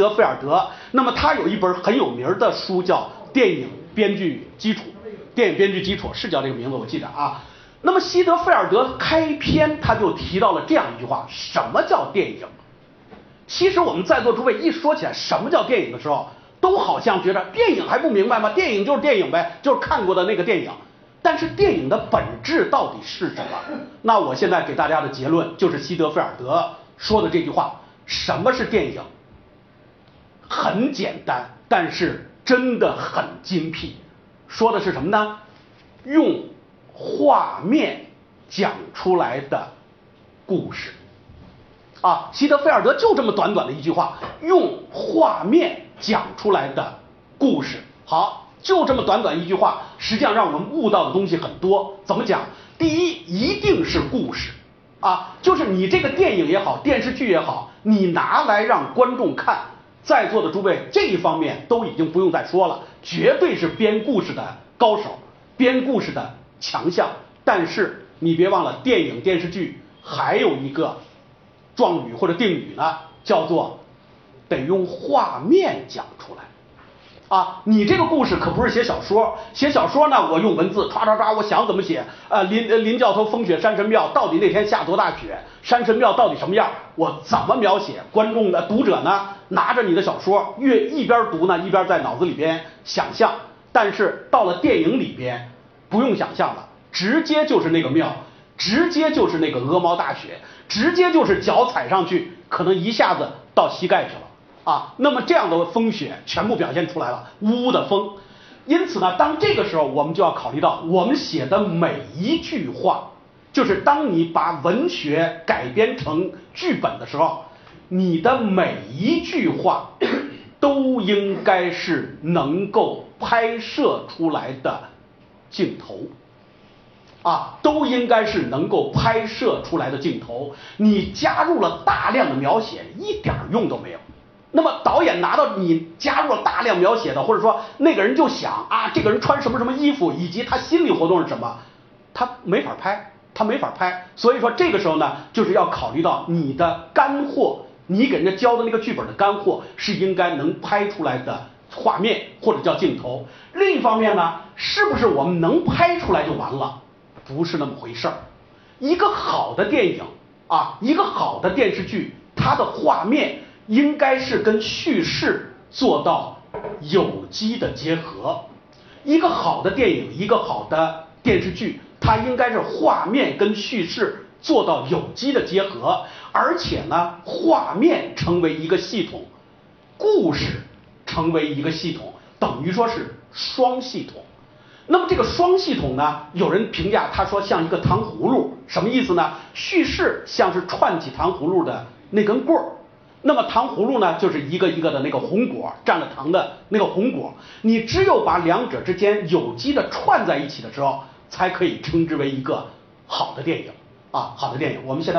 德菲尔德，那么他有一本很有名的书叫《电影编剧基础》，电影编剧基础是叫这个名字，我记得啊。那么西德菲尔德开篇他就提到了这样一句话：什么叫电影？其实我们在座诸位一说起来什么叫电影的时候，都好像觉得电影还不明白吗？电影就是电影呗，就是看过的那个电影。但是电影的本质到底是什么？那我现在给大家的结论就是西德菲尔德说的这句话：什么是电影？很简单，但是真的很精辟。说的是什么呢？用画面讲出来的故事。啊，希德菲尔德就这么短短的一句话，用画面讲出来的故事。好，就这么短短一句话，实际上让我们悟到的东西很多。怎么讲？第一，一定是故事。啊，就是你这个电影也好，电视剧也好，你拿来让观众看。在座的诸位，这一方面都已经不用再说了，绝对是编故事的高手，编故事的强项。但是你别忘了，电影电视剧还有一个状语或者定语呢，叫做得用画面讲出来。啊，你这个故事可不是写小说，写小说呢，我用文字唰唰唰，我想怎么写？呃，林林教头风雪山神庙到底那天下多大雪？山神庙到底什么样？我怎么描写？观众的读者呢，拿着你的小说，越一边读呢，一边在脑子里边想象。但是到了电影里边，不用想象了，直接就是那个庙，直接就是那个鹅毛大雪，直接就是脚踩上去，可能一下子到膝盖去了。啊，那么这样的风雪全部表现出来了，呜呜的风。因此呢，当这个时候，我们就要考虑到，我们写的每一句话，就是当你把文学改编成剧本的时候，你的每一句话都应该是能够拍摄出来的镜头，啊，都应该是能够拍摄出来的镜头。你加入了大量的描写，一点用都没有。那么导演拿到你加入了大量描写的，或者说那个人就想啊，这个人穿什么什么衣服，以及他心理活动是什么，他没法拍，他没法拍。所以说这个时候呢，就是要考虑到你的干货，你给人家交的那个剧本的干货是应该能拍出来的画面或者叫镜头。另一方面呢，是不是我们能拍出来就完了？不是那么回事儿。一个好的电影啊，一个好的电视剧，它的画面。应该是跟叙事做到有机的结合。一个好的电影，一个好的电视剧，它应该是画面跟叙事做到有机的结合，而且呢，画面成为一个系统，故事成为一个系统，等于说是双系统。那么这个双系统呢，有人评价他说像一个糖葫芦，什么意思呢？叙事像是串起糖葫芦的那根棍儿。那么糖葫芦呢，就是一个一个的那个红果，蘸了糖的那个红果。你只有把两者之间有机的串在一起的时候，才可以称之为一个好的电影啊，好的电影。我们现在。